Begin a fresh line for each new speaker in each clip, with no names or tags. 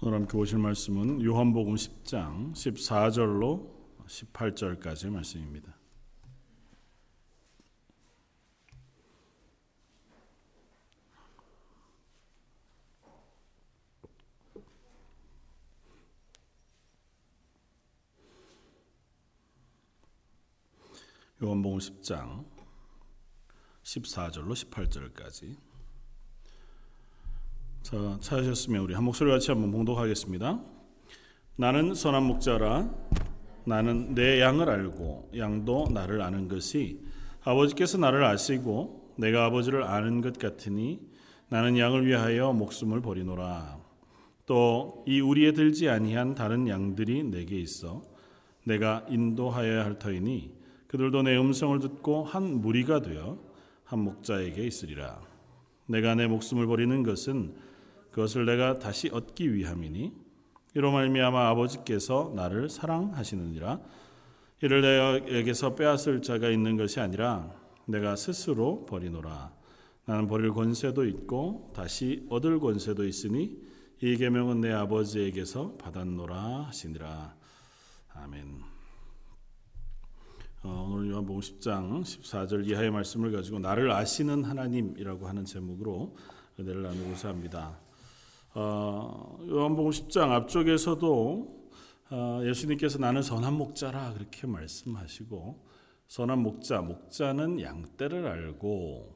오늘 함께 보실 말씀은 요한복음 10장 14절로 18절까지의 말씀입니다. 요한복음 10장 14절로 18절까지 자, 찾으셨으면 우리 한 목소리 같이 한번 봉독하겠습니다. 나는 선한 목자라 나는 내 양을 알고 양도 나를 아는 것이 아버지께서 나를 아시고 내가 아버지를 아는 것 같으니 나는 양을 위하여 목숨을 버리노라. 또 이 우리에 들지 아니한 다른 양들이 내게 있어 내가 인도하여야 할 터이니 그들도 내 음성을 듣고 한 무리가 되어 한 목자에게 있으리라. 내가 내 목숨을 버리는 것은 그것을 내가 다시 얻기 위함이니 이로 말미암아 아버지께서 나를 사랑하시느니라. 이를 내게서 빼앗을 자가 있는 것이 아니라 내가 스스로 버리노라. 나는 버릴 권세도 있고 다시 얻을 권세도 있으니 이 계명은 내 아버지에게서 받았노라 하시니라. 아멘. 어, 오늘 요한복음 10장 14절 이하의 말씀을 가지고 나를 아시는 하나님이라고 하는 제목으로 은혜를 나누고자 합니다. 어, 요한복음 10장 앞쪽에서도 어, 예수님께서 나는 선한 목자라 그렇게 말씀하시고 선한 목자, 목자는 양떼를 알고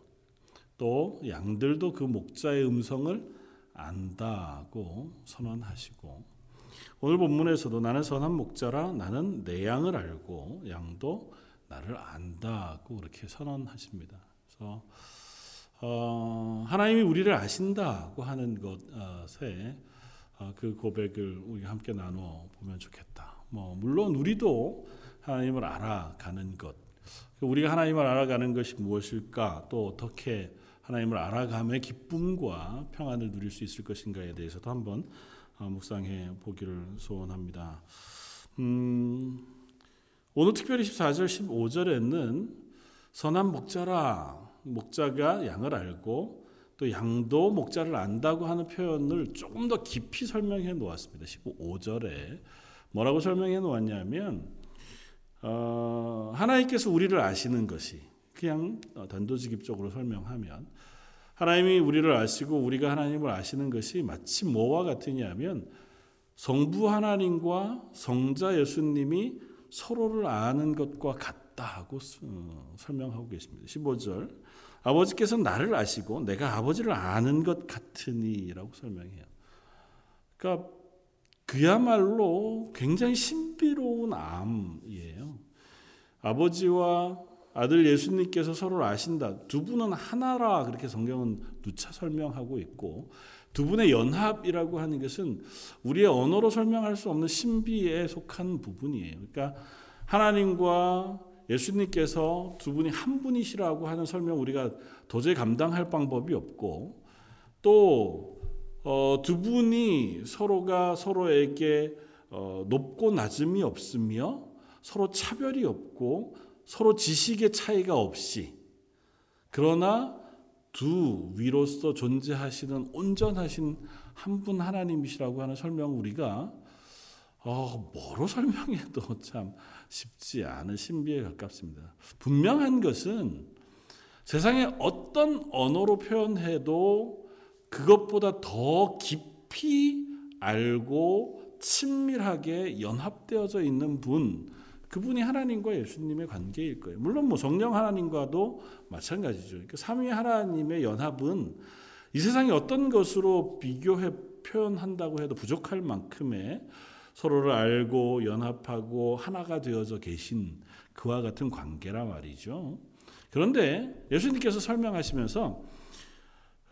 또 양들도 그 목자의 음성을 안다고 선언하시고 오늘 본문에서도 나는 선한 목자라 나는 내 양을 알고 양도 나를 안다고 그렇게 선언하십니다. 그래서 어, 하나님이 우리를 아신다고 하는 것에 어, 그 고백을 우리 함께 나눠 보면 좋겠다. 뭐 물론 우리도 하나님을 알아가는 것, 우리가 하나님을 알아가는 것이 무엇일까, 또 어떻게 하나님을 알아감의 기쁨과 평안을 누릴 수 있을 것인가에 대해서도 한번 어, 묵상해 보기를 소원합니다. 음, 오늘 특별히 14절, 15절에는 선한 목자라 목자가 양을 알고 또 양도 목자를 안다고 하는 표현을 조금 더 깊이 설명해 놓았습니다. 15절에 뭐라고 설명해 놓았냐면 어, 하나님께서 우리를 아시는 것이 그냥 단도직입적으로 설명하면 하나님이 우리를 아시고 우리가 하나님을 아시는 것이 마치 뭐와 같으냐면 성부 하나님과 성자 예수님이 서로를 아는 것과 같다고 설명하고 계십니다. 15절 아버지께서 나를 아시고 내가 아버지를 아는 것 같으니라고 설명해요. 그러니까 그야말로 굉장히 신비로운 암이에요. 아버지와 아들 예수님께서 서로를 아신다. 두 분은 하나라 그렇게 성경은 누차 설명하고 있고 두 분의 연합이라고 하는 것은 우리의 언어로 설명할 수 없는 신비에 속한 부분이에요. 그러니까 하나님과 예수님께서 두 분이 한 분이시라고 하는 설명 우리가 도저히 감당할 방법이 없고 또두 어, 분이 서로가 서로에게 어, 높고 낮음이 없으며 서로 차별이 없고 서로 지식의 차이가 없이 그러나 두 위로서 존재하시는 온전하신 한 분 하나님이시라고 하는 설명 우리가 어, 뭐로 설명해도 참 쉽지 않은 신비에 가깝습니다. 분명한 것은 세상에 어떤 언어로 표현해도 그것보다 더 깊이 알고 친밀하게 연합되어져 있는 분, 그분이 하나님과 예수님의 관계일 거예요. 물론 뭐 성령 하나님과도 마찬가지죠. 그러니까 삼위 하나님의 연합은 이 세상에 어떤 것으로 비교해 표현한다고 해도 부족할 만큼의 서로를 알고 연합하고 하나가 되어져 계신 그와 같은 관계라 말이죠. 그런데 예수님께서 설명하시면서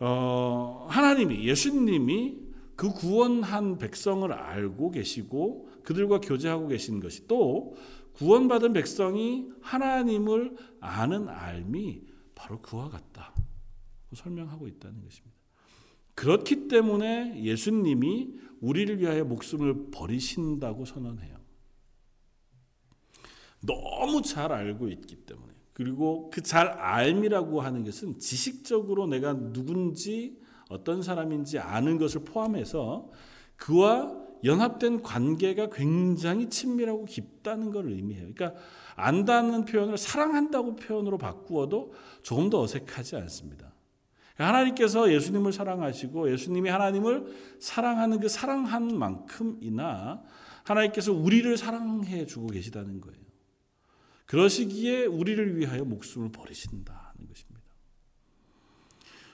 어, 하나님이 예수님이 그 구원한 백성을 알고 계시고 그들과 교제하고 계신 것이 또 구원받은 백성이 하나님을 아는 알미 바로 그와 같다. 설명하고 있다는 것입니다. 그렇기 때문에 예수님이 우리를 위하여 목숨을 버리신다고 선언해요. 너무 잘 알고 있기 때문에. 그리고 그 잘 알미라고 하는 것은 지식적으로 내가 누군지 어떤 사람인지 아는 것을 포함해서 그와 연합된 관계가 굉장히 친밀하고 깊다는 걸 의미해요. 그러니까 안다는 표현을 사랑한다고 표현으로 바꾸어도 조금 더 어색하지 않습니다. 하나님께서 예수님을 사랑하시고 예수님이 하나님을 사랑하는 그 사랑한 만큼이나 하나님께서 우리를 사랑해 주고 계시다는 거예요. 그러시기에 우리를 위하여 목숨을 버리신다는 것입니다.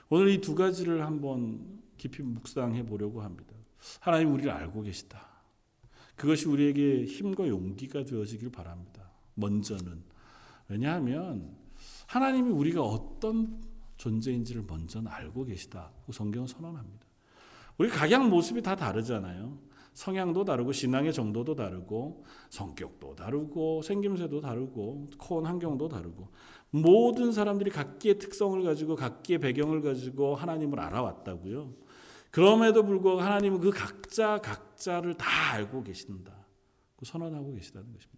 오늘 이 두 가지를 한번 깊이 묵상해 보려고 합니다. 하나님 우리를 알고 계시다. 그것이 우리에게 힘과 용기가 되어지길 바랍니다. 먼저는 왜냐하면 하나님이 우리가 어떤 존재인지를 먼저는 알고 계시다고 성경은 선언합니다. 우리 각양 모습이 다 다르잖아요. 성향도 다르고 신앙의 정도도 다르고 성격도 다르고 생김새도 다르고 코온 환경도 다르고 모든 사람들이 각기의 특성을 가지고 각기의 배경을 가지고 하나님을 알아왔다고요. 그럼에도 불구하고 하나님은 그 각자 각자를 다 알고 계신다. 선언하고 계시다는 것입니다.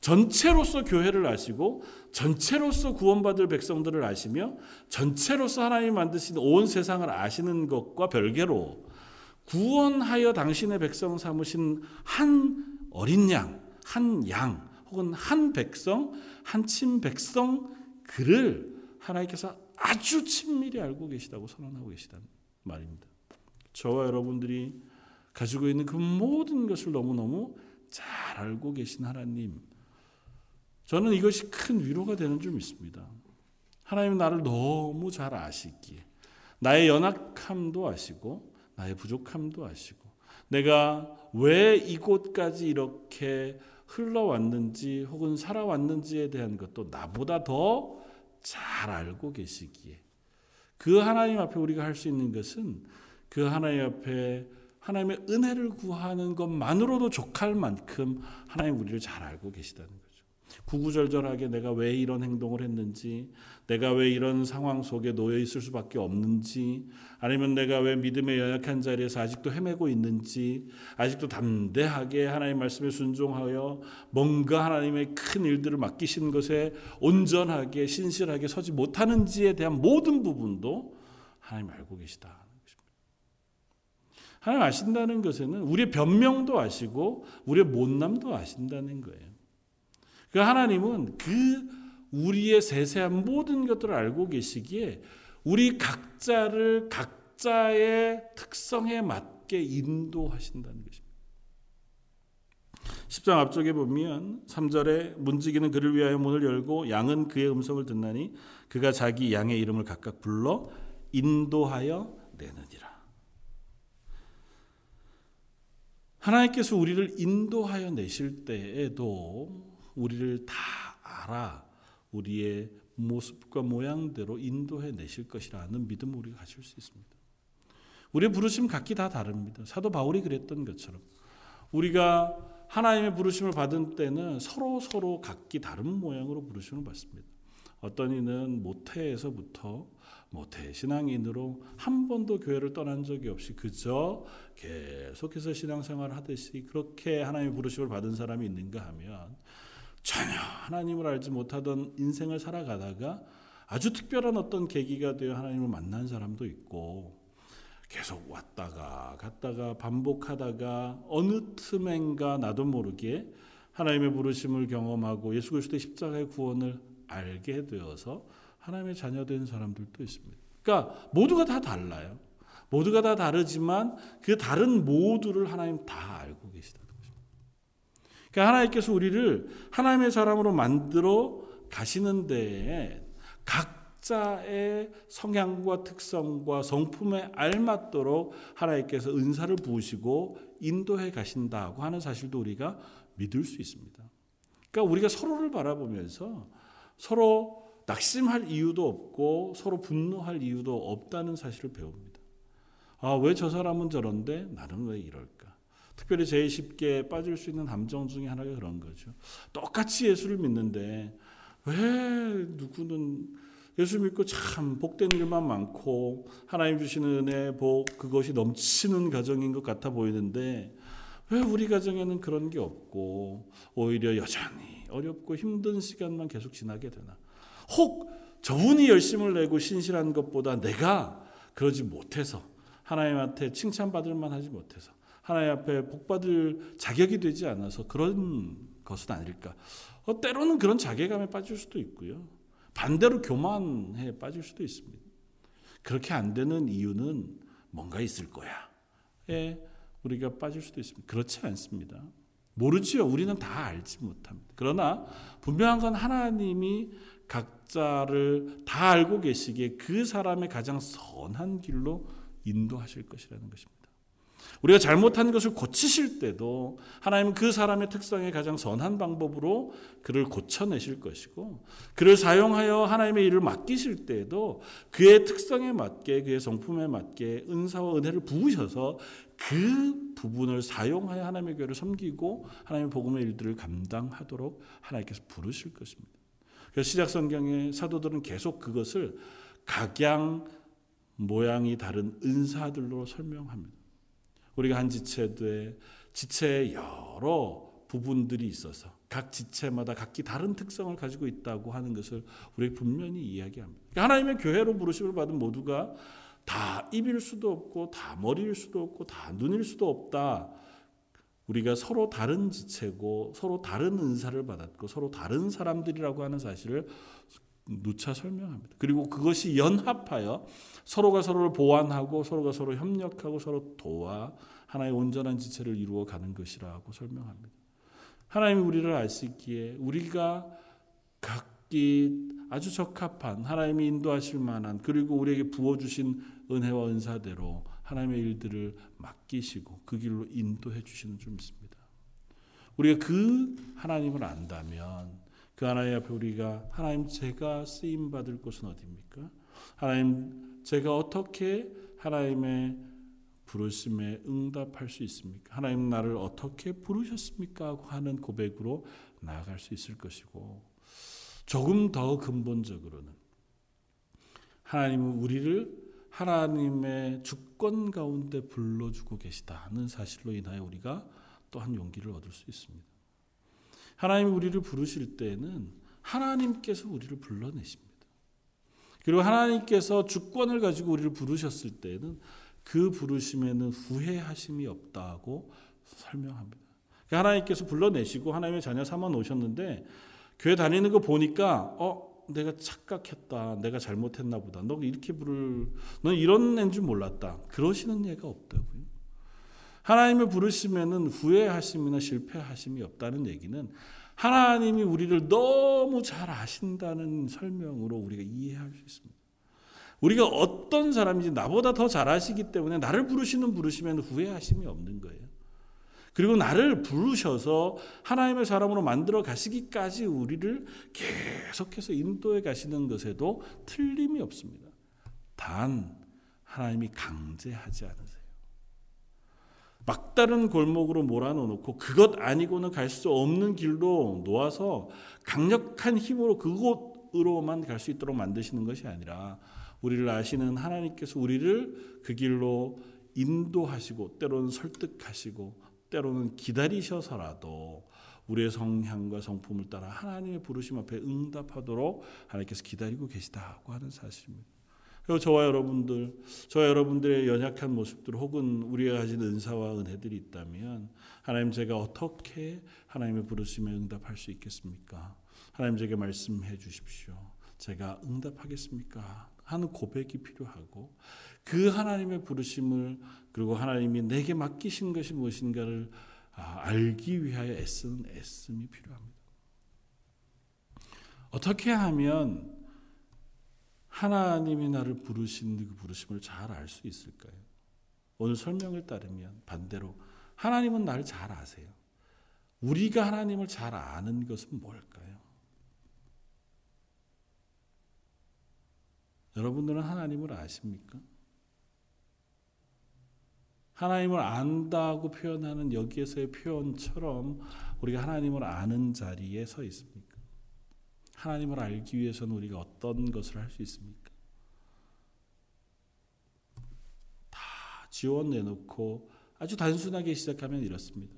전체로서 교회를 아시고 전체로서 구원받을 백성들을 아시며 전체로서 하나님 만드신 온 세상을 아시는 것과 별개로 구원하여 당신의 백성 삼으신 한 어린 양, 한 양, 혹은 한 백성, 한 친 백성 그를 하나님께서 아주 친밀히 알고 계시다고 선언하고 계시다는 말입니다. 저와 여러분들이 가지고 있는 그 모든 것을 너무너무 잘 알고 계신 하나님. 저는 이것이 큰 위로가 되는 줄 믿습니다. 하나님 나를 너무 잘 아시기에 나의 연약함도 아시고 나의 부족함도 아시고 내가 왜 이곳까지 이렇게 흘러왔는지 혹은 살아왔는지에 대한 것도 나보다 더 잘 알고 계시기에 그 하나님 앞에 우리가 할 수 있는 것은 그 하나님 앞에 하나님의 은혜를 구하는 것만으로도 족할 만큼 하나님 우리를 잘 알고 계시다는. 구구절절하게 내가 왜 이런 행동을 했는지, 내가 왜 이런 상황 속에 놓여 있을 수밖에 없는지, 아니면 내가 왜 믿음의 연약한 자리에서 아직도 헤매고 있는지, 아직도 담대하게 하나님 말씀에 순종하여 뭔가 하나님의 큰 일들을 맡기신 것에 온전하게 신실하게 서지 못하는지에 대한 모든 부분도 하나님 알고 계시다. 하나님 아신다는 것에는 우리의 변명도 아시고 우리의 못남도 아신다는 거예요. 그 하나님은 그 우리의 세세한 모든 것들을 알고 계시기에 우리 각자를 각자의 특성에 맞게 인도하신다는 것입니다. 10장 앞쪽에 보면 3절에 문지기는 그를 위하여 문을 열고 양은 그의 음성을 듣나니 그가 자기 양의 이름을 각각 불러 인도하여 내느니라. 하나님께서 우리를 인도하여 내실 때에도 우리를 다 알아 우리의 모습과 모양대로 인도해 내실 것이라는 믿음을 우리가 가질 수 있습니다. 우리의 부르심 각기 다 다릅니다. 사도 바울이 그랬던 것처럼 우리가 하나님의 부르심을 받은 때는 서로 서로 각기 다른 모양으로 부르심을 받습니다. 어떤 이는 모태에서부터 모태 신앙인으로 한 번도 교회를 떠난 적이 없이 그저 계속해서 신앙생활을 하듯이 그렇게 하나님의 부르심을 받은 사람이 있는가 하면 전혀 하나님을 알지 못하던 인생을 살아가다가 아주 특별한 어떤 계기가 되어 하나님을 만난 사람도 있고 계속 왔다가 갔다가 반복하다가 어느 틈엔가 나도 모르게 하나님의 부르심을 경험하고 예수 그리스도의 십자가의 구원을 알게 되어서 하나님의 자녀된 사람들도 있습니다. 그러니까 모두가 다 달라요. 모두가 다 다르지만 그 다른 모두를 하나님 다 알고. 그러니까 하나님께서 우리를 하나님의 사람으로 만들어 가시는 데에 각자의 성향과 특성과 성품에 알맞도록 하나님께서 은사를 부으시고 인도해 가신다고 하는 사실도 우리가 믿을 수 있습니다. 그러니까 우리가 서로를 바라보면서 서로 낙심할 이유도 없고 서로 분노할 이유도 없다는 사실을 배웁니다. 아, 왜 저 사람은 저런데 나는 왜 이럴까? 특별히 제일 쉽게 빠질 수 있는 감정 중에 하나가 그런 거죠. 똑같이 예수를 믿는데 왜 누구는 예수 믿고 참 복된 일만 많고 하나님 주시는 은혜, 복 그것이 넘치는 가정인 것 같아 보이는데 왜 우리 가정에는 그런 게 없고 오히려 여전히 어렵고 힘든 시간만 계속 지나게 되나? 혹 저분이 열심을 내고 신실한 것보다 내가 그러지 못해서 하나님한테 칭찬받을 만하지 못해서 하나님 앞에 복받을 자격이 되지 않아서 그런 것은 아닐까. 어, 때로는 그런 자괴감에 빠질 수도 있고요. 반대로 교만에 빠질 수도 있습니다. 그렇게 안 되는 이유는 뭔가 있을 거야. 에 우리가 빠질 수도 있습니다. 그렇지 않습니다. 모르지요. 우리는 다 알지 못합니다. 그러나 분명한 건 하나님이 각자를 다 알고 계시기에 그 사람의 가장 선한 길로 인도하실 것이라는 것입니다. 우리가 잘못한 것을 고치실 때도 하나님은 그 사람의 특성에 가장 선한 방법으로 그를 고쳐내실 것이고 그를 사용하여 하나님의 일을 맡기실 때에도 그의 특성에 맞게 그의 성품에 맞게 은사와 은혜를 부으셔서 그 부분을 사용하여 하나님의 교회를 섬기고 하나님의 복음의 일들을 감당하도록 하나님께서 부르실 것입니다. 그래서 시작 성경의 사도들은 계속 그것을 각양 모양이 다른 은사들로 설명합니다. 우리가 한 지체도에 지체의 여러 부분들이 있어서 각 지체마다 각기 다른 특성을 가지고 있다고 하는 것을 우리 분명히 이야기합니다. 그러니까 하나님의 교회로 부르심을 받은 모두가 다 입일 수도 없고 다 머리일 수도 없고 다 눈일 수도 없다. 우리가 서로 다른 지체고 서로 다른 은사를 받았고 서로 다른 사람들이라고 하는 사실을 누차 설명합니다. 그리고 그것이 연합하여 서로가 서로를 보완하고 서로가 서로 협력하고 서로 도와 하나의 온전한 지체를 이루어 가는 것이라고 설명합니다. 하나님이 우리를 아시기에 우리가 각기 아주 적합한 하나님이 인도하실 만한 그리고 우리에게 부어 주신 은혜와 은사대로 하나님의 일들을 맡기시고 그 길로 인도해 주시는 줄 믿습니다. 우리가 그 하나님을 안다면 그 하나님 앞에 우리가 하나님 제가 쓰임 받을 곳은 어디입니까? 하나님 제가 어떻게 하나님의 부르심에 응답할 수 있습니까? 하나님 나를 어떻게 부르셨습니까? 하는 고백으로 나아갈 수 있을 것이고 조금 더 근본적으로는 하나님은 우리를 하나님의 주권 가운데 불러주고 계시다는 사실로 인하여 우리가 또한 용기를 얻을 수 있습니다. 하나님 우리를 부르실 때는 하나님께서 우리를 불러내십니다. 그리고 하나님께서 주권을 가지고 우리를 부르셨을 때는 그 부르심에는 후회하심이 없다고 설명합니다. 그러니까 하나님께서 불러내시고 하나님의 자녀 삼아 놓으셨는데 교회 다니는 거 보니까 어 내가 착각했다. 내가 잘못했나 보다. 너 이렇게 부를, 너 이런 애인 줄 몰랐다. 그러시는 예가 없다고요. 하나님을 부르시면은 후회하심이나 실패하심이 없다는 얘기는 하나님이 우리를 너무 잘 아신다는 설명으로 우리가 이해할 수 있습니다. 우리가 어떤 사람인지 나보다 더 잘 아시기 때문에 나를 부르시는 부르시면 후회하심이 없는 거예요. 그리고 나를 부르셔서 하나님의 사람으로 만들어 가시기까지 우리를 계속해서 인도해 가시는 것에도 틀림이 없습니다. 단 하나님이 강제하지 않으세요. 막다른 골목으로 몰아넣고 그것 아니고는 갈 수 없는 길로 놓아서 강력한 힘으로 그곳으로만 갈 수 있도록 만드시는 것이 아니라 우리를 아시는 하나님께서 우리를 그 길로 인도하시고 때로는 설득하시고 때로는 기다리셔서라도 우리의 성향과 성품을 따라 하나님의 부르심 앞에 응답하도록 하나님께서 기다리고 계시다고 하는 사실입니다. 그리고 저와 여러분들, 저와 여러분들의 연약한 모습들 혹은 우리가 가진 은사와 은혜들이 있다면 하나님 제가 어떻게 하나님의 부르심에 응답할 수 있겠습니까? 하나님 제게 말씀해 주십시오. 제가 응답하겠습니까? 하는 고백이 필요하고 그 하나님의 부르심을 그리고 하나님이 내게 맡기신 것이 무엇인가를 아, 알기 위하여 애쓰는 애씀이 필요합니다. 어떻게 하면 하나님이 나를 부르신 그 부르심을 잘 알 수 있을까요? 오늘 설명을 따르면 반대로 하나님은 나를 잘 아세요. 우리가 하나님을 잘 아는 것은 뭘까요? 여러분들은 하나님을 아십니까? 하나님을 안다고 표현하는 여기에서의 표현처럼 우리가 하나님을 아는 자리에 서 있습니까? 하나님을 알기 위해서는 우리가 어떤 것을 할 수 있습니까? 다 지원 내놓고 아주 단순하게 시작하면 이렇습니다.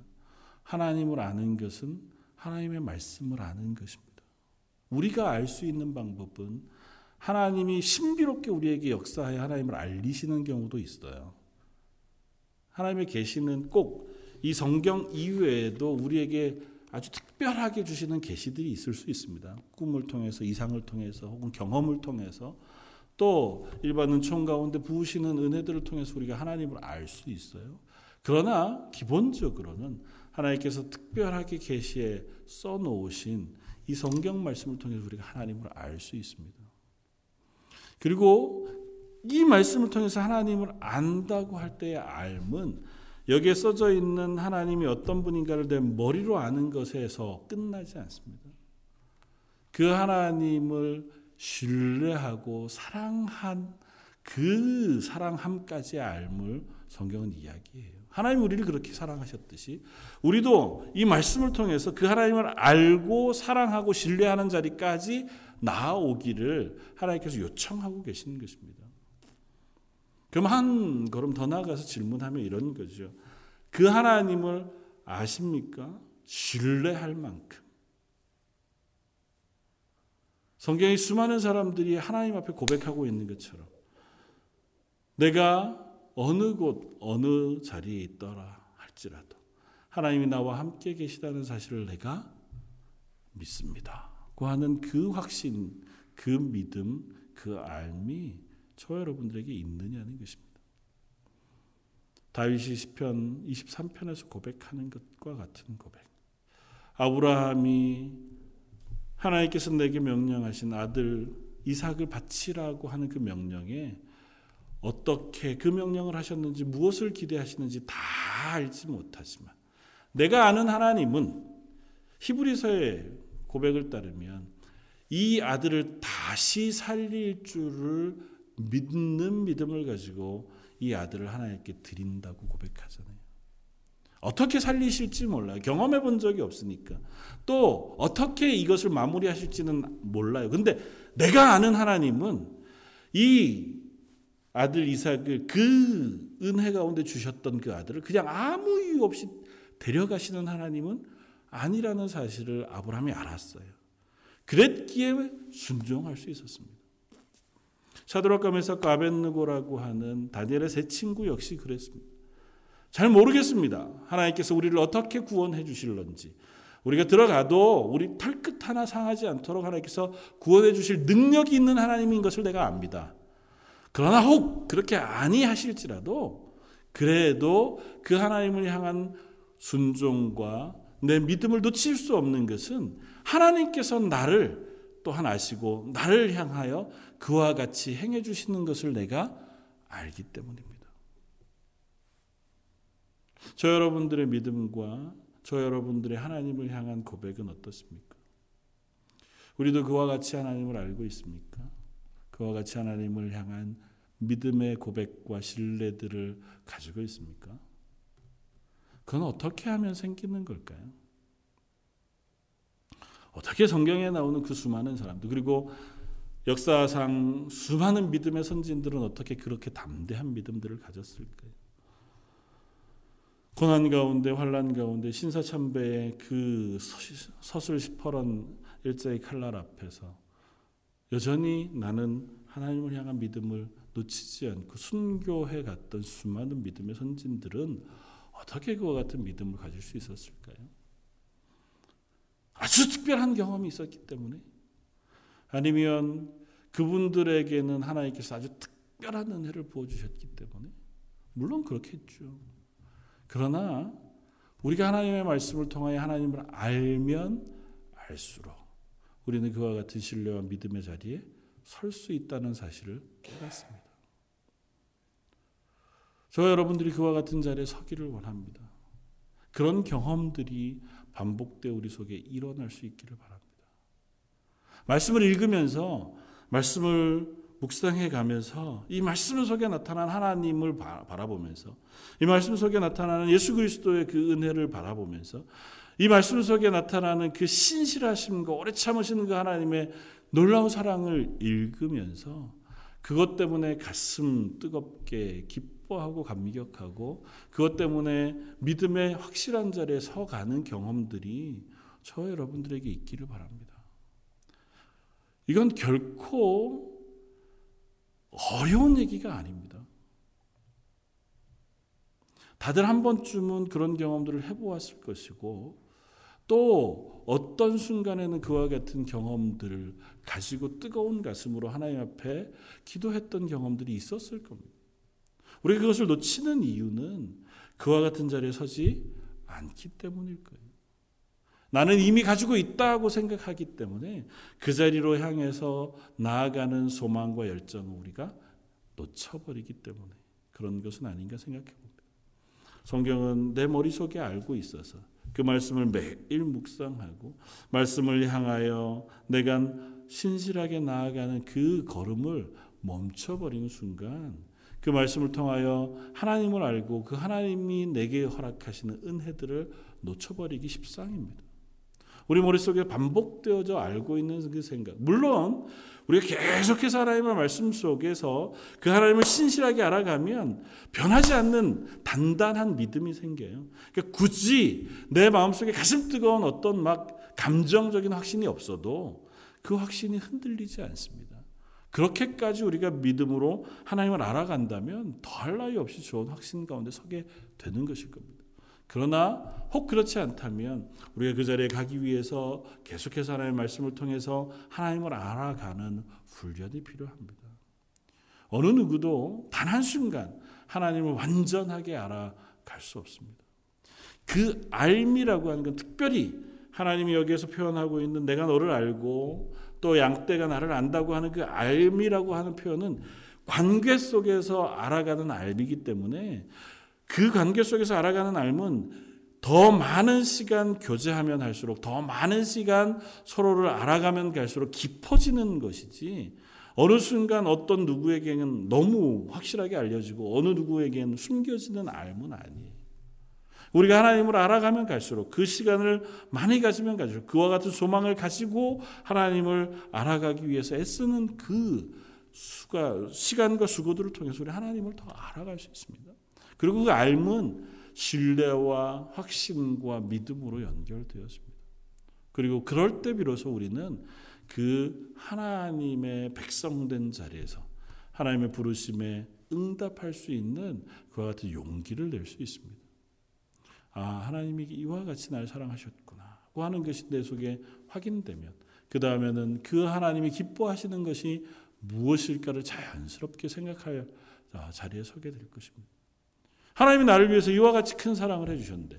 하나님을 아는 것은 하나님의 말씀을 아는 것입니다. 우리가 알 수 있는 방법은 하나님이 신비롭게 우리에게 역사하여 하나님을 알리시는 경우도 있어요. 하나님의 계시는 꼭 이 성경 이외에도 우리에게 아주 특 별하게 주시는 계시들이 있을 수 있습니다. 꿈을 통해서 이상을 통해서 혹은 경험을 통해서 또 일반 은총 가운데 부으시는 은혜들을 통해서 우리가 하나님을 알 수 있어요. 그러나 기본적으로는 하나님께서 특별하게 계시에 써 놓으신 이 성경 말씀을 통해서 우리가 하나님을 알 수 있습니다. 그리고 이 말씀을 통해서 하나님을 안다고 할 때의 알은 여기에 써져 있는 하나님이 어떤 분인가를 내 머리로 아는 것에서 끝나지 않습니다. 그 하나님을 신뢰하고 사랑한 그 사랑함까지의 알을 성경은 이야기해요. 하나님 우리를 그렇게 사랑하셨듯이 우리도 이 말씀을 통해서 그 하나님을 알고 사랑하고 신뢰하는 자리까지 나아오기를 하나님께서 요청하고 계시는 것입니다. 그럼 한 걸음 더 나아가서 질문하면 이런 거죠. 그 하나님을 아십니까? 신뢰할 만큼. 성경에 수많은 사람들이 하나님 앞에 고백하고 있는 것처럼 내가 어느 곳, 어느 자리에 있더라 할지라도 하나님이 나와 함께 계시다는 사실을 내가 믿습니다. 고 하는 그 확신, 그 믿음, 그 알미 저 여러분들에게 있느냐는 것입니다. 다윗이 시편 23편에서 고백하는 것과 같은 고백. 아브라함이 하나님께서 내게 명령하신 아들 이삭을 바치라고 하는 그 명령에 어떻게 그 명령을 하셨는지 무엇을 기대하시는지 다 알지 못하지만 내가 아는 하나님은 히브리서의 고백을 따르면 이 아들을 다시 살릴 줄을 믿는 믿음을 가지고 이 아들을 하나님께 드린다고 고백하잖아요. 어떻게 살리실지 몰라요. 경험해 본 적이 없으니까. 또 어떻게 이것을 마무리하실지는 몰라요. 근데 내가 아는 하나님은 이 아들 이삭을 그 은혜 가운데 주셨던 그 아들을 그냥 아무 이유 없이 데려가시는 하나님은 아니라는 사실을 아브라함이 알았어요. 그랬기에 순종할 수 있었습니다. 사드락과 메삭과 아벤느고라고 하는 다니엘의 세 친구 역시 그랬습니다. 잘 모르겠습니다. 하나님께서 우리를 어떻게 구원해 주실런지. 우리가 들어가도 우리 털끝 하나 상하지 않도록 하나님께서 구원해 주실 능력이 있는 하나님인 것을 내가 압니다. 그러나 혹 그렇게 아니하실지라도 그래도 그 하나님을 향한 순종과 내 믿음을 놓칠 수 없는 것은 하나님께서 나를 또한 아시고 나를 향하여 그와 같이 행해 주시는 것을 내가 알기 때문입니다. 저 여러분들의 믿음과 저 여러분들의 하나님을 향한 고백은 어떻습니까? 우리도 그와 같이 하나님을 알고 있습니까? 그와 같이 하나님을 향한 믿음의 고백과 신뢰들을 가지고 있습니까? 그건 어떻게 하면 생기는 걸까요? 어떻게 성경에 나오는 그 수많은 사람들 그리고 역사상 수많은 믿음의 선진들은 어떻게 그렇게 담대한 믿음들을 가졌을까요? 고난 가운데 환란 가운데 신사참배의 그 서술 시퍼런 일자의 칼날 앞에서 여전히 나는 하나님을 향한 믿음을 놓치지 않고 순교해 갔던 수많은 믿음의 선진들은 어떻게 그와 같은 믿음을 가질 수 있었을까요? 아주 특별한 경험이 있었기 때문에 아니면 그분들에게는 하나님께서 아주 특별한 은혜를 부어주셨기 때문에 물론 그렇겠죠. 그러나 우리가 하나님의 말씀을 통하여 하나님을 알면 알수록 우리는 그와 같은 신뢰와 믿음의 자리에 설 수 있다는 사실을 깨닫습니다. 저 여러분들이 그와 같은 자리에 서기를 원합니다. 그런 경험들이 반복되어 우리 속에 일어날 수 있기를 바랍니다. 말씀을 읽으면서 말씀을 묵상해 가면서 이 말씀 속에 나타난 하나님을 바라보면서 이 말씀 속에 나타나는 예수 그리스도의 그 은혜를 바라보면서 이 말씀 속에 나타나는 그 신실하심과 오래 참으시는 그 하나님의 놀라운 사랑을 읽으면서 그것 때문에 가슴 뜨겁게 기뻐하고 감격하고 그것 때문에 믿음의 확실한 자리에 서가는 경험들이 저 여러분들에게 있기를 바랍니다. 이건 결코 어려운 얘기가 아닙니다. 다들 한 번쯤은 그런 경험들을 해보았을 것이고 또 어떤 순간에는 그와 같은 경험들을 가지고 뜨거운 가슴으로 하나님 앞에 기도했던 경험들이 있었을 겁니다. 우리가 그것을 놓치는 이유는 그와 같은 자리에 서지 않기 때문일 거예요. 나는 이미 가지고 있다고 생각하기 때문에 그 자리로 향해서 나아가는 소망과 열정을 우리가 놓쳐버리기 때문에 그런 것은 아닌가 생각해 봅니다. 성경은 내 머릿속에 알고 있어서 그 말씀을 매일 묵상하고 말씀을 향하여 내가 신실하게 나아가는 그 걸음을 멈춰버리는 순간 그 말씀을 통하여 하나님을 알고 그 하나님이 내게 허락하시는 은혜들을 놓쳐버리기 십상입니다. 우리 머릿속에 반복되어져 알고 있는 그 생각. 물론 우리가 계속해서 하나님의 말씀 속에서 그 하나님을 신실하게 알아가면 변하지 않는 단단한 믿음이 생겨요. 그러니까 굳이 내 마음속에 가슴 뜨거운 어떤 막 감정적인 확신이 없어도 그 확신이 흔들리지 않습니다. 그렇게까지 우리가 믿음으로 하나님을 알아간다면 더할 나위 없이 좋은 확신 가운데 서게 되는 것일 겁니다. 그러나 혹 그렇지 않다면 우리가 그 자리에 가기 위해서 계속해서 하나님의 말씀을 통해서 하나님을 알아가는 훈련이 필요합니다. 어느 누구도 단 한순간 하나님을 완전하게 알아갈 수 없습니다. 그 알미라고 하는 건 특별히 하나님이 여기에서 표현하고 있는 내가 너를 알고 또 양떼가 나를 안다고 하는 그 알미라고 하는 표현은 관계 속에서 알아가는 알미기 때문에 그 관계 속에서 알아가는 알은 더 많은 시간 교제하면 할수록 더 많은 시간 서로를 알아가면 갈수록 깊어지는 것이지 어느 순간 어떤 누구에게는 너무 확실하게 알려지고 어느 누구에게는 숨겨지는 알은 아니에요. 우리가 하나님을 알아가면 갈수록 그 시간을 많이 가지면 가지고 그와 같은 소망을 가지고 하나님을 알아가기 위해서 애쓰는 그 수가 시간과 수고들을 통해서 우리 하나님을 더 알아갈 수 있습니다. 그리고 그 알은 신뢰와 확신과 믿음으로 연결되었습니다. 그리고 그럴 때 비로소 우리는 그 하나님의 백성된 자리에서 하나님의 부르심에 응답할 수 있는 그와 같은 용기를 낼 수 있습니다. 아, 하나님이 이와 같이 날 사랑하셨구나. 고 하는 것이 내 속에 확인되면 그 다음에는 그 하나님이 기뻐하시는 것이 무엇일까를 자연스럽게 생각하여 자리에 서게 될 것입니다. 하나님이 나를 위해서 이와 같이 큰 사랑을 해주셨는데,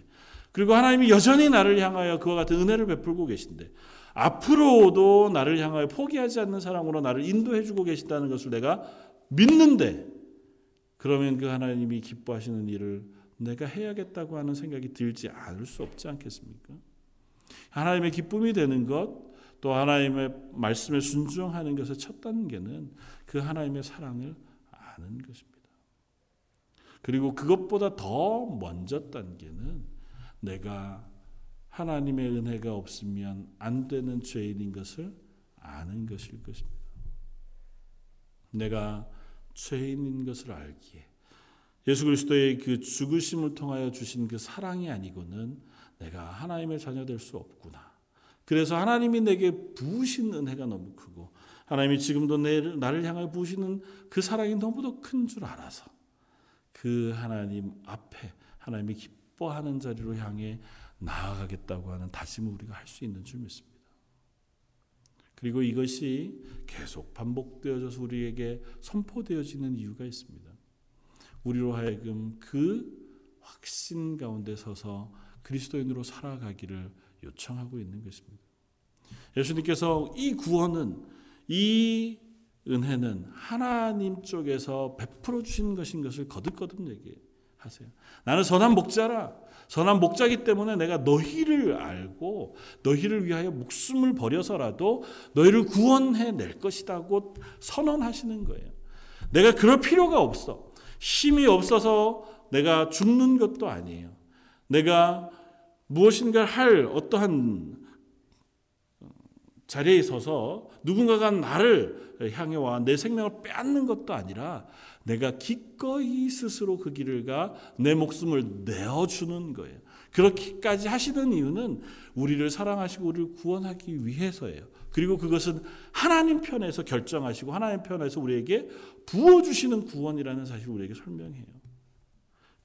그리고 하나님이 여전히 나를 향하여 그와 같은 은혜를 베풀고 계신데, 앞으로도 나를 향하여 포기하지 않는 사랑으로 나를 인도해주고 계신다는 것을 내가 믿는데, 그러면 그 하나님이 기뻐하시는 일을 내가 해야겠다고 하는 생각이 들지 않을 수 없지 않겠습니까? 하나님의 기쁨이 되는 것, 또 하나님의 말씀에 순종하는 것의 첫 단계는 그 하나님의 사랑을 아는 것입니다. 그리고 그것보다 더 먼저 단계는 내가 하나님의 은혜가 없으면 안 되는 죄인인 것을 아는 것일 것입니다. 내가 죄인인 것을 알기에 예수 그리스도의 그 죽으심을 통하여 주신 그 사랑이 아니고는 내가 하나님의 자녀 될 수 없구나. 그래서 하나님이 내게 부으신 은혜가 너무 크고 하나님이 지금도 나를 향하여 부으시는 그 사랑이 너무도 큰 줄 알아서 그 하나님 앞에 하나님이 기뻐하는 자리로 향해 나아가겠다고 하는 다짐을 우리가 할 수 있는 줄 믿습니다. 그리고 이것이 계속 반복되어져서 우리에게 선포되어지는 이유가 있습니다. 우리로 하여금 그 확신 가운데 서서 그리스도인으로 살아가기를 요청하고 있는 것입니다. 예수님께서 이 구원은 이 은혜는 하나님 쪽에서 베풀어 주신 것인 것을 거듭거듭 얘기하세요. 나는 선한 목자라. 선한 목자기 때문에 내가 너희를 알고 너희를 위하여 목숨을 버려서라도 너희를 구원해 낼 것이다고 선언하시는 거예요. 내가 그럴 필요가 없어. 힘이 없어서 내가 죽는 것도 아니에요. 내가 무엇인가 할 어떠한 자리에 서서 누군가가 나를 향해 와 내 생명을 빼앗는 것도 아니라 내가 기꺼이 스스로 그 길을 가 내 목숨을 내어주는 거예요. 그렇게까지 하시는 이유는 우리를 사랑하시고 우리를 구원하기 위해서예요. 그리고 그것은 하나님 편에서 결정하시고 하나님 편에서 우리에게 부어주시는 구원이라는 사실을 우리에게 설명해요.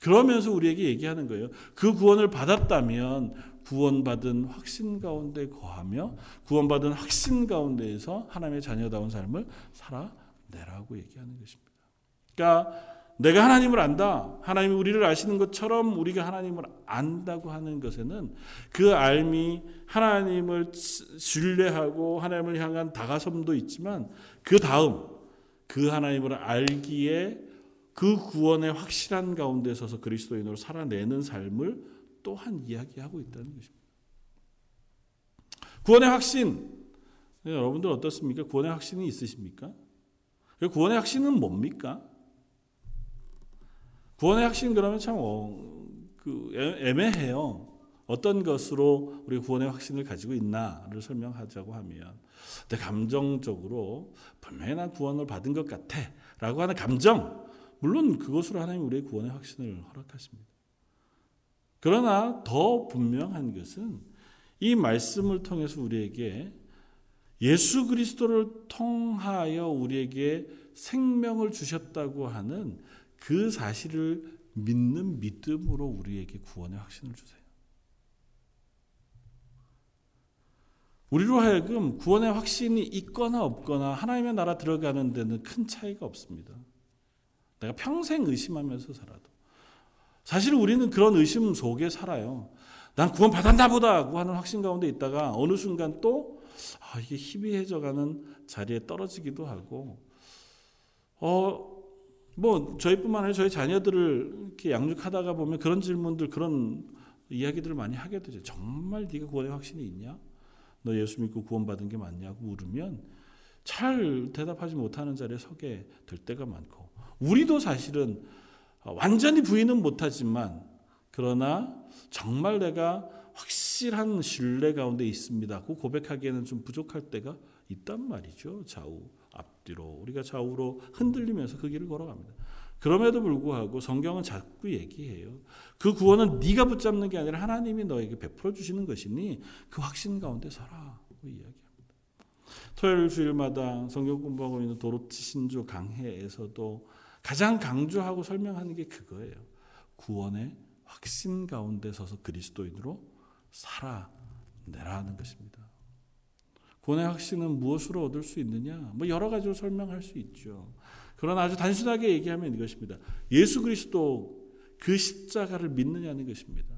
그러면서 우리에게 얘기하는 거예요. 그 구원을 받았다면 구원받은 확신 가운데 거하며 구원받은 확신 가운데에서 하나님의 자녀다운 삶을 살아내라고 얘기하는 것입니다. 그러니까 내가 하나님을 안다. 하나님이 우리를 아시는 것처럼 우리가 하나님을 안다고 하는 것에는 그 알미 하나님을 신뢰하고 하나님을 향한 다가섬도 있지만 그 다음 그 하나님을 알기에 그 구원의 확실한 가운데 서서 그리스도인으로 살아내는 삶을 또한 이야기하고 있다는 것입니다. 구원의 확신 네, 여러분들 어떻습니까? 구원의 확신이 있으십니까? 구원의 확신은 뭡니까? 구원의 확신 그러면 참 어, 그 애매해요. 어떤 것으로 우리 구원의 확신을 가지고 있나를 설명하자고 하면 내 감정적으로 분명히 난 구원을 받은 것 같아 라고 하는 감정 물론 그것으로 하나님 우리의 구원의 확신을 허락하십니다. 그러나 더 분명한 것은 이 말씀을 통해서 우리에게 예수 그리스도를 통하여 우리에게 생명을 주셨다고 하는 그 사실을 믿는 믿음으로 우리에게 구원의 확신을 주세요. 우리로 하여금 구원의 확신이 있거나 없거나 하나님의 나라 들어가는 데는 큰 차이가 없습니다. 내가 평생 의심하면서 살아도. 사실 우리는 그런 의심 속에 살아요. 난 구원 받았나 보다 하는 확신 가운데 있다가 어느 순간 또 아, 이게 희비해져가는 자리에 떨어지기도 하고 어, 뭐 저희뿐만 아니라 저희 자녀들을 이렇게 양육하다가 보면 그런 질문들 그런 이야기들을 많이 하게 되죠. 정말 네가 구원의 확신이 있냐? 너 예수 믿고 구원받은 게 맞냐고 물으면 잘 대답하지 못하는 자리에 서게 될 때가 많고 우리도 사실은 완전히 부인은 못하지만 그러나 정말 내가 확실한 신뢰 가운데 있습니다. 그 고백하기에는 좀 부족할 때가 있단 말이죠. 좌우. 앞뒤로 우리가 좌우로 흔들리면서 그 길을 걸어갑니다. 그럼에도 불구하고 성경은 자꾸 얘기해요. 그 구원은 네가 붙잡는 게 아니라 하나님이 너에게 베풀어 주시는 것이니 그 확신 가운데 살아. 이야기합니다. 토요일 주일마다 성경 공부하고 있는 도로치 신주 강해에서도 가장 강조하고 설명하는 게 그거예요. 구원의 확신 가운데 서서 그리스도인으로 살아내라는 것입니다. 구원의 확신은 무엇으로 얻을 수 있느냐? 뭐 여러 가지로 설명할 수 있죠. 그러나 아주 단순하게 얘기하면 이것입니다. 예수 그리스도 그 십자가를 믿느냐는 것입니다.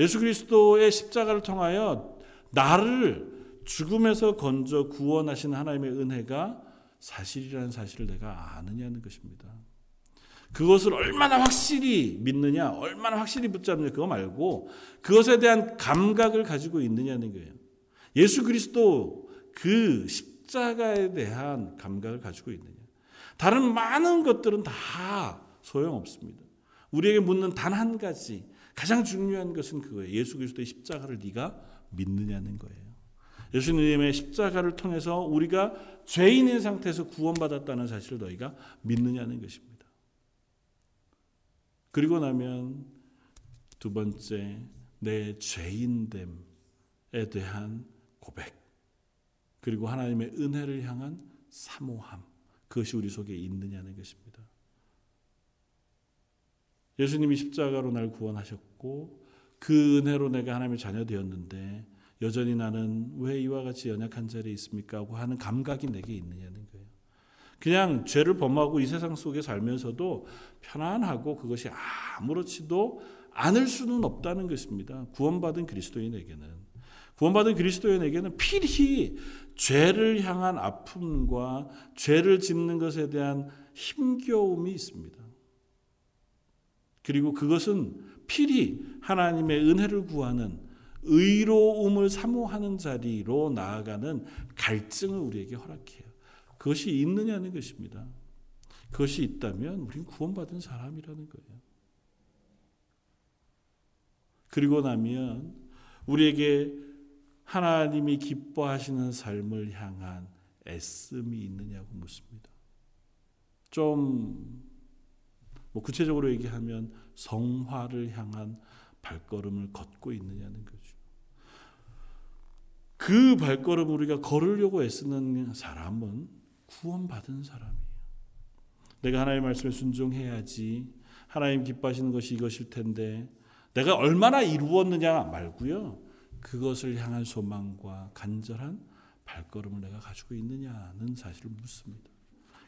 예수 그리스도의 십자가를 통하여 나를 죽음에서 건져 구원하신 하나님의 은혜가 사실이라는 사실을 내가 아느냐는 것입니다. 그것을 얼마나 확실히 믿느냐, 얼마나 확실히 붙잡느냐, 그거 말고 그것에 대한 감각을 가지고 있느냐는 거예요. 예수 그리스도 그 십자가에 대한 감각을 가지고 있느냐. 다른 많은 것들은 다 소용없습니다. 우리에게 묻는 단 한 가지 가장 중요한 것은 그거예요. 예수 그리스도의 십자가를 네가 믿느냐는 거예요. 예수님의 십자가를 통해서 우리가 죄인의 상태에서 구원받았다는 사실을 너희가 믿느냐는 것입니다. 그리고 나면 두 번째 내 죄인됨에 대한 고백. 그리고 하나님의 은혜를 향한 사모함. 그것이 우리 속에 있느냐는 것입니다. 예수님이 십자가로 날 구원하셨고 그 은혜로 내가 하나님의 자녀 되었는데 여전히 나는 왜 이와 같이 연약한 자리에 있습니까? 하고 하는 감각이 내게 있느냐는 거예요. 그냥 죄를 범하고 이 세상 속에 살면서도 편안하고 그것이 아무렇지도 않을 수는 없다는 것입니다. 구원받은 그리스도인에게는. 구원받은 그리스도인에게는 필히 죄를 향한 아픔과 죄를 짓는 것에 대한 힘겨움이 있습니다. 그리고 그것은 필히 하나님의 은혜를 구하는 의로움을 사모하는 자리로 나아가는 갈증을 우리에게 허락해요. 그것이 있느냐는 것입니다. 그것이 있다면 우리는 구원받은 사람이라는 거예요. 그리고 나면 우리에게 하나님이 기뻐하시는 삶을 향한 애씀이 있느냐고 묻습니다. 좀 뭐 구체적으로 얘기하면 성화를 향한 발걸음을 걷고 있느냐는 거죠. 그 발걸음 우리가 걸으려고 애쓰는 사람은 구원받은 사람이에요. 내가 하나님의 말씀에 순종해야지 하나님 기뻐하시는 것이 이것일 텐데 내가 얼마나 이루었느냐 말고요. 그것을 향한 소망과 간절한 발걸음을 내가 가지고 있느냐는 사실을 묻습니다.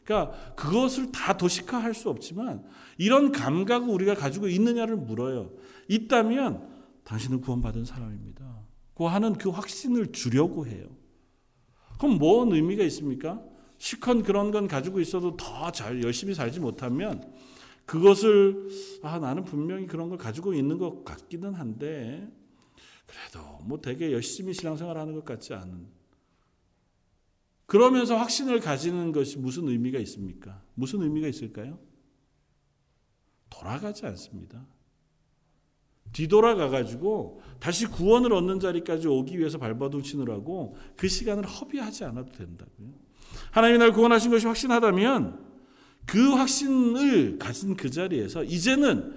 그러니까 그것을 다 도식화할 수 없지만 이런 감각을 우리가 가지고 있느냐를 물어요. 있다면 당신은 구원받은 사람입니다. 그 하는 그 확신을 주려고 해요. 그럼 뭔 의미가 있습니까? 시컨 그런 건 가지고 있어도 더 잘 열심히 살지 못하면 그것을 아 나는 분명히 그런 걸 가지고 있는 것 같기는 한데 그래도 뭐 되게 열심히 신앙생활하는 것 같지 않은 그러면서 확신을 가지는 것이 무슨 의미가 있습니까? 무슨 의미가 있을까요? 돌아가지 않습니다. 뒤돌아가 가지고 다시 구원을 얻는 자리까지 오기 위해서 발버둥 치느라고 그 시간을 허비하지 않아도 된다고요. 하나님이 날 구원하신 것이 확신하다면 그 확신을 가진 그 자리에서 이제는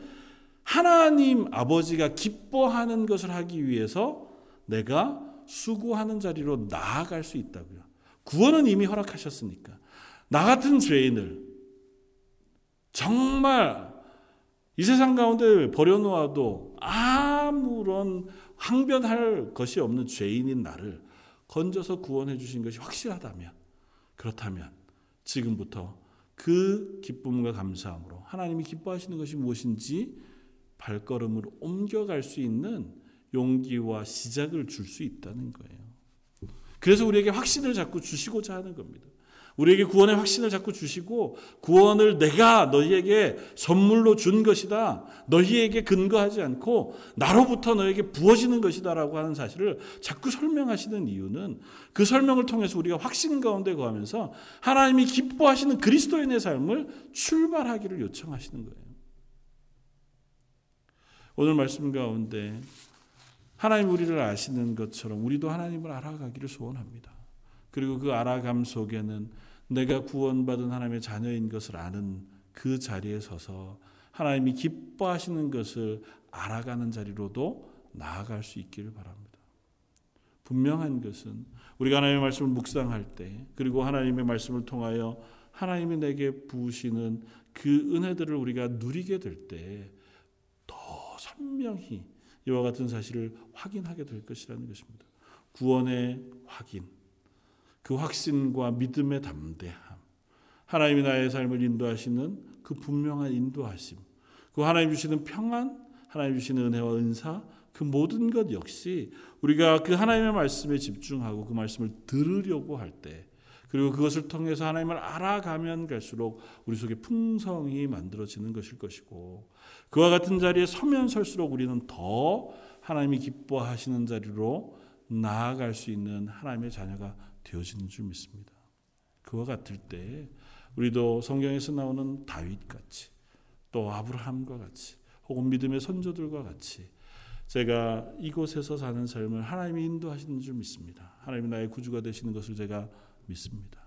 하나님 아버지가 기뻐하는 것을 하기 위해서 내가 수고하는 자리로 나아갈 수 있다고요. 구원은 이미 허락하셨으니까. 나 같은 죄인을 정말 이 세상 가운데 버려놓아도 아무런 항변할 것이 없는 죄인인 나를 건져서 구원해 주신 것이 확실하다면 그렇다면 지금부터 그 기쁨과 감사함으로 하나님이 기뻐하시는 것이 무엇인지 발걸음으로 옮겨갈 수 있는 용기와 시작을 줄 수 있다는 거예요. 그래서 우리에게 확신을 자꾸 주시고자 하는 겁니다. 우리에게 구원의 확신을 자꾸 주시고 구원을 내가 너희에게 선물로 준 것이다. 너희에게 근거하지 않고 나로부터 너에게 부어지는 것이다라고 하는 사실을 자꾸 설명하시는 이유는 그 설명을 통해서 우리가 확신 가운데 거하면서 하나님이 기뻐하시는 그리스도인의 삶을 출발하기를 요청하시는 거예요. 오늘 말씀 가운데 하나님 우리를 아시는 것처럼 우리도 하나님을 알아가기를 소원합니다. 그리고 그 알아감 속에는 내가 구원받은 하나님의 자녀인 것을 아는 그 자리에 서서 하나님이 기뻐하시는 것을 알아가는 자리로도 나아갈 수 있기를 바랍니다. 분명한 것은 우리가 하나님의 말씀을 묵상할 때 그리고 하나님의 말씀을 통하여 하나님이 내게 부으시는 그 은혜들을 우리가 누리게 될 때 더 선명히 이와 같은 사실을 확인하게 될 것이라는 것입니다. 구원의 확인, 그 확신과 믿음의 담대함, 하나님이 나의 삶을 인도하시는 그 분명한 인도하심, 그 하나님 주시는 평안, 하나님 주시는 은혜와 은사, 그 모든 것 역시 우리가 그 하나님의 말씀에 집중하고 그 말씀을 들으려고 할 때, 그리고 그것을 통해서 하나님을 알아가면 갈수록 우리 속에 풍성이 만들어지는 것일 것이고, 그와 같은 자리에 서면 설수록 우리는 더 하나님이 기뻐하시는 자리로 나아갈 수 있는 하나님의 자녀가 되어지는 줄 믿습니다. 그와 같을 때 우리도 성경에서 나오는 다윗 같이 또 아브라함과 같이 혹은 믿음의 선조들과 같이 제가 이곳에서 사는 삶을 하나님이 인도하시는 줄 믿습니다. 하나님이 나의 구주가 되시는 것을 제가 믿습니다.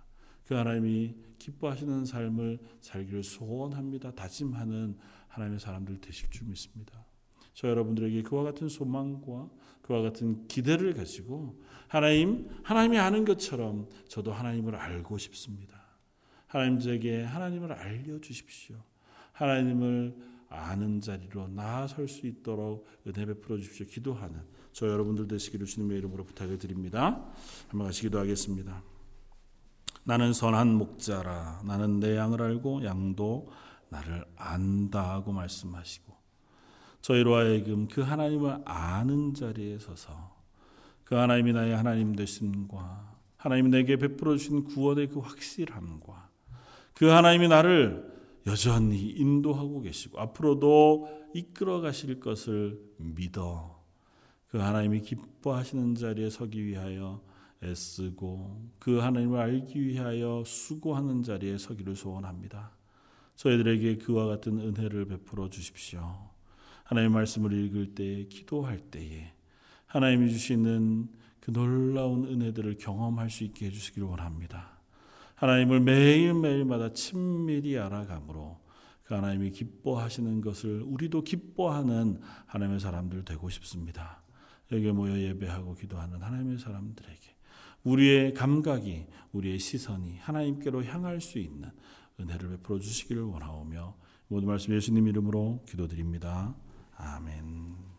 그 하나님이 기뻐하시는 삶을 살기를 소원합니다. 다짐하는 하나님의 사람들 되실 줄 믿습니다. 저 여러분들에게 그와 같은 소망과 그와 같은 기대를 가지고 하나님, 하나님이 아는 것처럼 저도 하나님을 알고 싶습니다. 하나님 제게 하나님을 알려주십시오. 하나님을 아는 자리로 나아설 수 있도록 은혜 베풀어 주십시오. 기도하는 저 여러분들 되시기를 주님의 이름으로 부탁을 드립니다. 한번 같이 기도하겠습니다. 나는 선한 목자라. 나는 내 양을 알고 양도 나를 안다 하고 말씀하시고 저희로 하여금 그 하나님을 아는 자리에 서서 그 하나님이 나의 하나님 되심과 하나님이 내게 베풀어 주신 구원의 그 확실함과 그 하나님이 나를 여전히 인도하고 계시고 앞으로도 이끌어 가실 것을 믿어 그 하나님이 기뻐하시는 자리에 서기 위하여 애쓰고 그 하나님을 알기 위하여 수고하는 자리에 서기를 소원합니다. 저희들에게 그와 같은 은혜를 베풀어 주십시오. 하나님의 말씀을 읽을 때, 기도할 때에 하나님이 주시는 그 놀라운 은혜들을 경험할 수 있게 해주시기를 원합니다. 하나님을 매일매일마다 친밀히 알아감으로 그 하나님이 기뻐하시는 것을 우리도 기뻐하는 하나님의 사람들 되고 싶습니다. 여기에 모여 예배하고 기도하는 하나님의 사람들에게 우리의 감각이, 우리의 시선이 하나님께로 향할 수 있는 은혜를 베풀어 주시기를 원하오며 모든 말씀 예수님 이름으로 기도드립니다. 아멘.